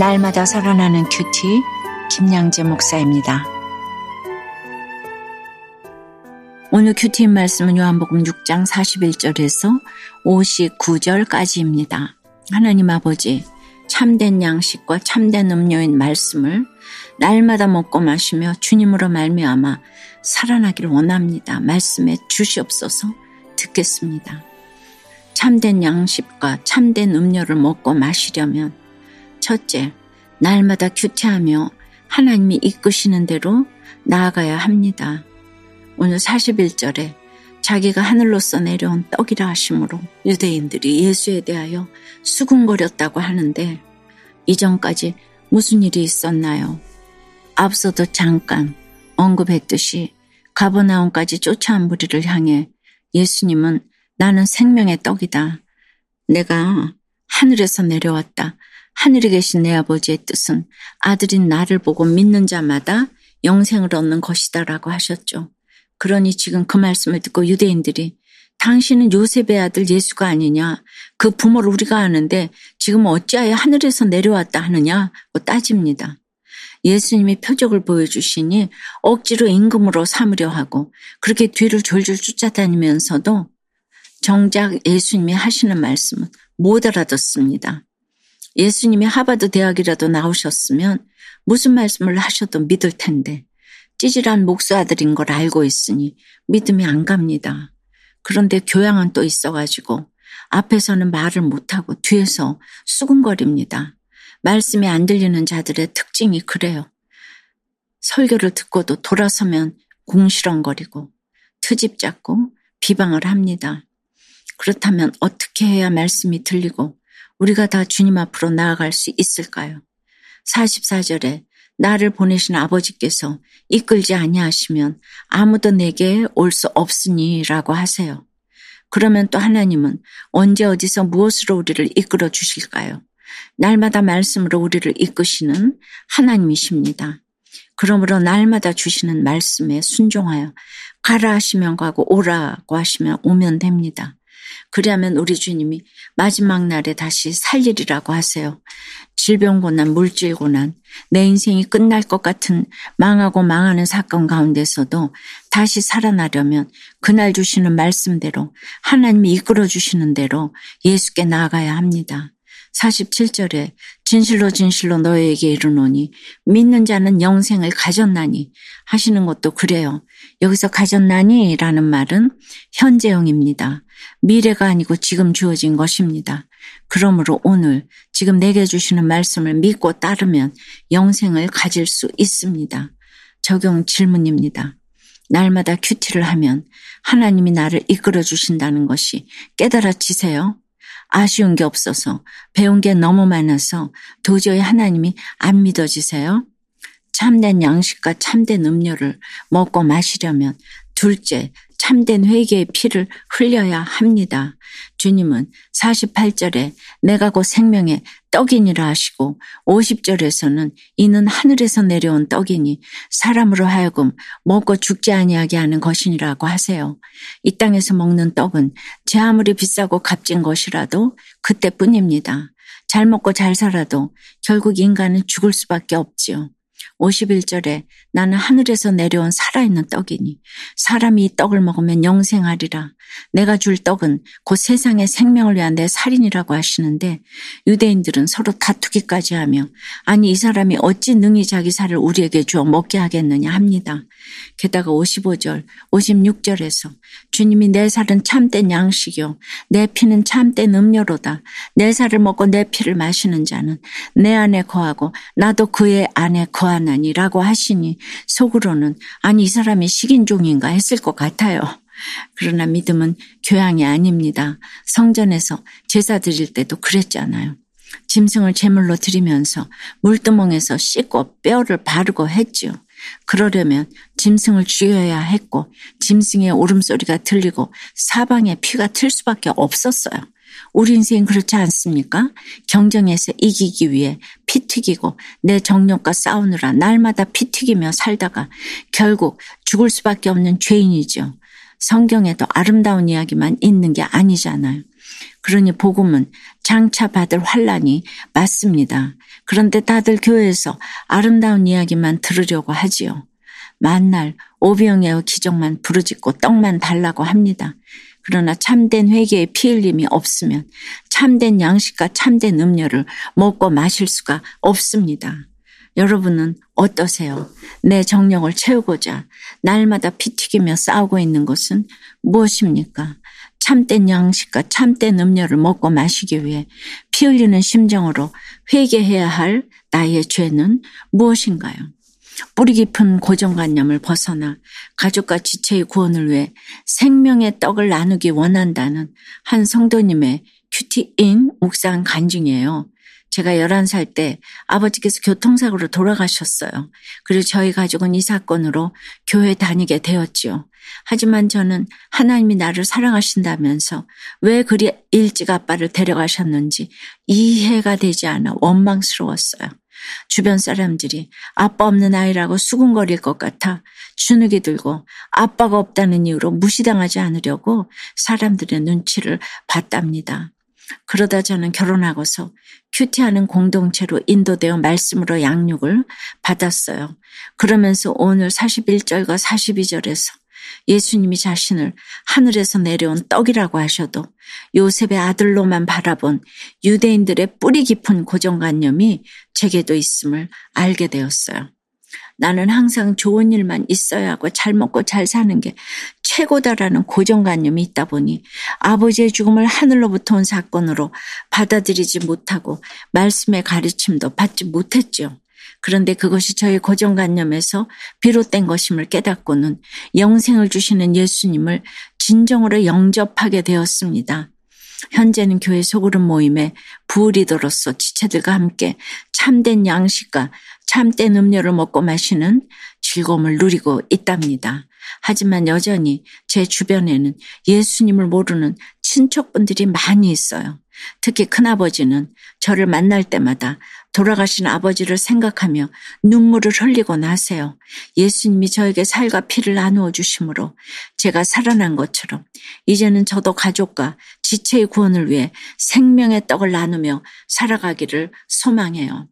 날마다 살아나는 큐티 김양재 목사입니다. 오늘 큐티 말씀은 요한복음 6장 41절에서 59절까지입니다. 하나님 아버지 참된 양식과 참된 음료인 말씀을 날마다 먹고 마시며 주님으로 말미암아 살아나길 원합니다. 말씀에 주시옵소서 듣겠습니다. 참된 양식과 참된 음료를 먹고 마시려면 첫째, 날마다 규태하며 하나님이 이끄시는 대로 나아가야 합니다. 오늘 41절에 자기가 하늘로서 내려온 떡이라 하심으로 유대인들이 예수에 대하여 수군거렸다고 하는데 이전까지 무슨 일이 있었나요? 앞서도 잠깐 언급했듯이 가버나움까지 쫓아온 무리를 향해 예수님은 나는 생명의 떡이다. 내가 하늘에서 내려왔다. 하늘에 계신 내 아버지의 뜻은 아들인 나를 보고 믿는 자마다 영생을 얻는 것이다라고 하셨죠. 그러니 지금 그 말씀을 듣고 유대인들이 당신은 요셉의 아들 예수가 아니냐. 그 부모를 우리가 아는데 지금 어찌하여 하늘에서 내려왔다 하느냐고 따집니다. 예수님이 표적을 보여주시니 억지로 임금으로 삼으려 하고 그렇게 뒤를 졸졸 쫓아다니면서도 정작 예수님이 하시는 말씀은 못 알아듣습니다. 예수님이 하버드 대학이라도 나오셨으면 무슨 말씀을 하셔도 믿을 텐데 찌질한 목수아들인 걸 알고 있으니 믿음이 안 갑니다. 그런데 교양은 또 있어가지고 앞에서는 말을 못하고 뒤에서 수군거립니다. 말씀이 안 들리는 자들의 특징이 그래요. 설교를 듣고도 돌아서면 궁시렁거리고 트집 잡고 비방을 합니다. 그렇다면 어떻게 해야 말씀이 들리고 우리가 다 주님 앞으로 나아갈 수 있을까요? 44절에 나를 보내신 아버지께서 이끌지 아니하시면 아무도 내게 올 수 없으니라고 하세요. 그러면 또 하나님은 언제 어디서 무엇으로 우리를 이끌어 주실까요? 날마다 말씀으로 우리를 이끄시는 하나님이십니다. 그러므로 날마다 주시는 말씀에 순종하여 가라 하시면 가고 오라고 하시면 오면 됩니다. 그리하면 우리 주님이 마지막 날에 다시 살리리라고 하세요. 질병 고난, 물질 고난, 내 인생이 끝날 것 같은 망하고 망하는 사건 가운데서도 다시 살아나려면 그날 주시는 말씀대로 하나님이 이끌어 주시는 대로 예수께 나아가야 합니다. 47절에 진실로 진실로 너에게 이르노니 믿는 자는 영생을 가졌나니 하시는 것도 그래요. 여기서 가졌나니 라는 말은 현재형입니다. 미래가 아니고 지금 주어진 것입니다. 그러므로 오늘 지금 내게 주시는 말씀을 믿고 따르면 영생을 가질 수 있습니다. 적용 질문입니다. 날마다 큐티를 하면 하나님이 나를 이끌어 주신다는 것이 깨달아지세요? 아쉬운 게 없어서 배운 게 너무 많아서 도저히 하나님이 안 믿어지세요? 참된 양식과 참된 음료를 먹고 마시려면 둘째, 참된 회개의 피를 흘려야 합니다. 주님은 48절에 내가 곧 생명의 떡이니라 하시고 50절에서는 이는 하늘에서 내려온 떡이니 사람으로 하여금 먹고 죽지 아니하게 하는 것이니라고 하세요. 이 땅에서 먹는 떡은 제 아무리 비싸고 값진 것이라도 그때뿐입니다. 잘 먹고 잘 살아도 결국 인간은 죽을 수밖에 없지요. 51절에 나는 하늘에서 내려온 살아있는 떡이니 사람이 이 떡을 먹으면 영생하리라. 내가 줄 떡은 곧 세상의 생명을 위한 내 살인이라고 하시는데 유대인들은 서로 다투기까지 하며 아니 이 사람이 어찌 능히 자기 살을 우리에게 주어 먹게 하겠느냐 합니다. 게다가 55절, 56절에서 주님이 내 살은 참된 양식이요 내 피는 참된 음료로다. 내 살을 먹고 내 피를 마시는 자는 내 안에 거하고 나도 그의 안에 거하 나니라고 하시니 속으로는 아니 이 사람이 식인종인가 했을 것 같아요. 그러나 믿음은 교양이 아닙니다. 성전에서 제사 드릴 때도 그랬잖아요. 짐승을 제물로 드리면서 물두멍에서 씻고 뼈를 바르고 했지요. 그러려면 짐승을 죽여야 했고 짐승의 울음소리가 들리고 사방에 피가 튈 수밖에 없었어요. 우리 인생 그렇지 않습니까? 경쟁에서 이기기 위해 피 튀기고 내 정력과 싸우느라 날마다 피 튀기며 살다가 결국 죽을 수밖에 없는 죄인이죠. 성경에도 아름다운 이야기만 있는 게 아니잖아요. 그러니 복음은 장차 받을 환란이 맞습니다. 그런데 다들 교회에서 아름다운 이야기만 들으려고 하지요. 만날 오병이어 기적만 부르짖고 떡만 달라고 합니다. 그러나 참된 회개의 피 흘림이 없으면 참된 양식과 참된 음료를 먹고 마실 수가 없습니다. 여러분은 어떠세요? 내 정령을 채우고자 날마다 피 튀기며 싸우고 있는 것은 무엇입니까? 참된 양식과 참된 음료를 먹고 마시기 위해 피 흘리는 심정으로 회개해야 할 나의 죄는 무엇인가요? 뿌리 깊은 고정관념을 벗어나 가족과 지체의 구원을 위해 생명의 떡을 나누기 원한다는 한 성도님의 큐티인 묵상 간증이에요. 제가 11살 때 아버지께서 교통사고로 돌아가셨어요. 그리고 저희 가족은 이 사건으로 교회 다니게 되었지요. 하지만 저는 하나님이 나를 사랑하신다면서 왜 그리 일찍 아빠를 데려가셨는지 이해가 되지 않아 원망스러웠어요. 주변 사람들이 아빠 없는 아이라고 수군거릴 것 같아 주눅이 들고 아빠가 없다는 이유로 무시당하지 않으려고 사람들의 눈치를 봤답니다. 그러다 저는 결혼하고서 큐티하는 공동체로 인도되어 말씀으로 양육을 받았어요. 그러면서 오늘 41절과 42절에서 예수님이 자신을 하늘에서 내려온 떡이라고 하셔도 요셉의 아들로만 바라본 유대인들의 뿌리 깊은 고정관념이 제게도 있음을 알게 되었어요. 나는 항상 좋은 일만 있어야 하고 잘 먹고 잘 사는 게 최고다라는 고정관념이 있다 보니 아버지의 죽음을 하늘로부터 온 사건으로 받아들이지 못하고 말씀의 가르침도 받지 못했죠. 그런데 그것이 저의 고정관념에서 비롯된 것임을 깨닫고는 영생을 주시는 예수님을 진정으로 영접하게 되었습니다. 현재는 교회 소그룹 모임에 부리더로서 지체들과 함께 참된 양식과 참된 음료를 먹고 마시는 즐거움을 누리고 있답니다. 하지만 여전히 제 주변에는 예수님을 모르는 친척분들이 많이 있어요. 특히 큰아버지는 저를 만날 때마다 돌아가신 아버지를 생각하며 눈물을 흘리고 나세요. 예수님이 저에게 살과 피를 나누어 주심으로 제가 살아난 것처럼 이제는 저도 가족과 지체의 구원을 위해 생명의 떡을 나누며 살아가기를 소망해요.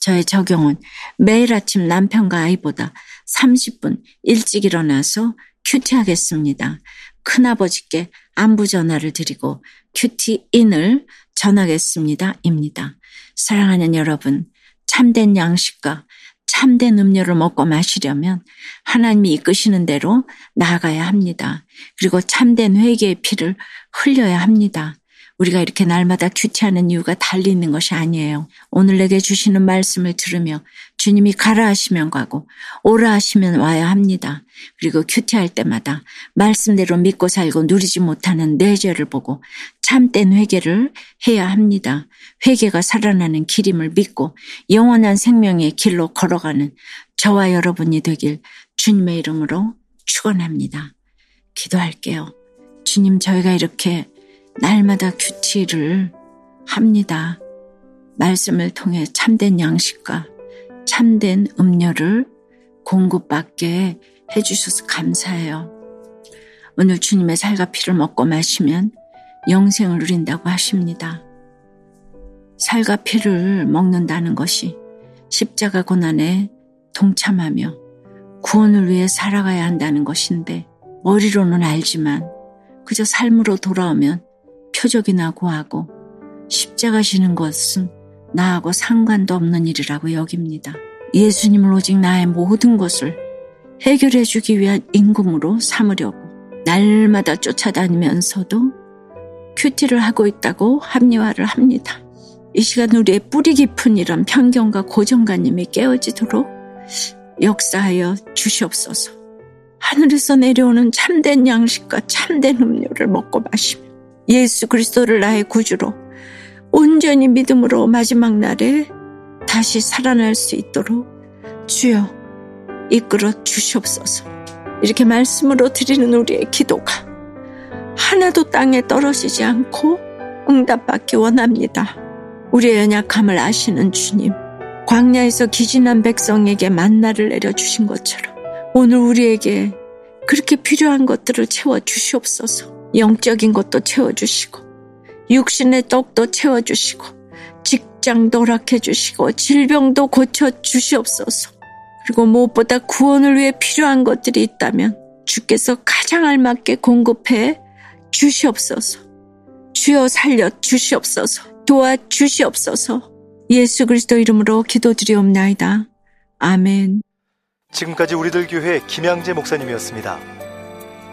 저의 적용은 매일 아침 남편과 아이보다 30분 일찍 일어나서 큐티하겠습니다. 큰아버지께 안부 전화를 드리고 큐티인을 전하겠습니다. 입니다. 사랑하는 여러분, 참된 양식과 참된 음료를 먹고 마시려면 하나님이 이끄시는 대로 나아가야 합니다. 그리고 참된 회개의 피를 흘려야 합니다. 우리가 이렇게 날마다 큐티하는 이유가 달리 있는 것이 아니에요. 오늘 내게 주시는 말씀을 들으며 주님이 가라 하시면 가고 오라 하시면 와야 합니다. 그리고 큐티할 때마다 말씀대로 믿고 살고 누리지 못하는 내 죄를 보고 참된 회개를 해야 합니다. 회개가 살아나는 길임을 믿고 영원한 생명의 길로 걸어가는 저와 여러분이 되길 주님의 이름으로 축원합니다. 기도할게요. 주님 저희가 이렇게 날마다 큐티를 합니다. 말씀을 통해 참된 양식과 참된 음료를 공급받게 해주셔서 감사해요. 오늘 주님의 살과 피를 먹고 마시면 영생을 누린다고 하십니다. 살과 피를 먹는다는 것이 십자가 고난에 동참하며 구원을 위해 살아가야 한다는 것인데 머리로는 알지만 그저 삶으로 돌아오면 표적이나 구하고 십자가 지는 것은 나하고 상관도 없는 일이라고 여깁니다. 예수님을 오직 나의 모든 것을 해결해 주기 위한 임금으로 삼으려고 날마다 쫓아다니면서도 큐티를 하고 있다고 합리화를 합니다. 이 시간 우리의 뿌리 깊은 이런 편견과 고정관념이 깨어지도록 역사하여 주시옵소서. 하늘에서 내려오는 참된 양식과 참된 음료를 먹고 마시며 예수 그리스도를 나의 구주로 온전히 믿음으로 마지막 날에 다시 살아날 수 있도록 주여 이끌어 주시옵소서. 이렇게 말씀으로 드리는 우리의 기도가 하나도 땅에 떨어지지 않고 응답받기 원합니다. 우리의 연약함을 아시는 주님, 광야에서 기진한 백성에게 만나를 내려주신 것처럼 오늘 우리에게 그렇게 필요한 것들을 채워 주시옵소서. 영적인 것도 채워주시고 육신의 떡도 채워주시고 직장도 허락해 주시고 질병도 고쳐 주시옵소서. 그리고 무엇보다 구원을 위해 필요한 것들이 있다면 주께서 가장 알맞게 공급해 주시옵소서. 주여 살려 주시옵소서. 도와 주시옵소서. 예수 그리스도 이름으로 기도드리옵나이다. 아멘. 지금까지 우리들 교회 김양재 목사님이었습니다.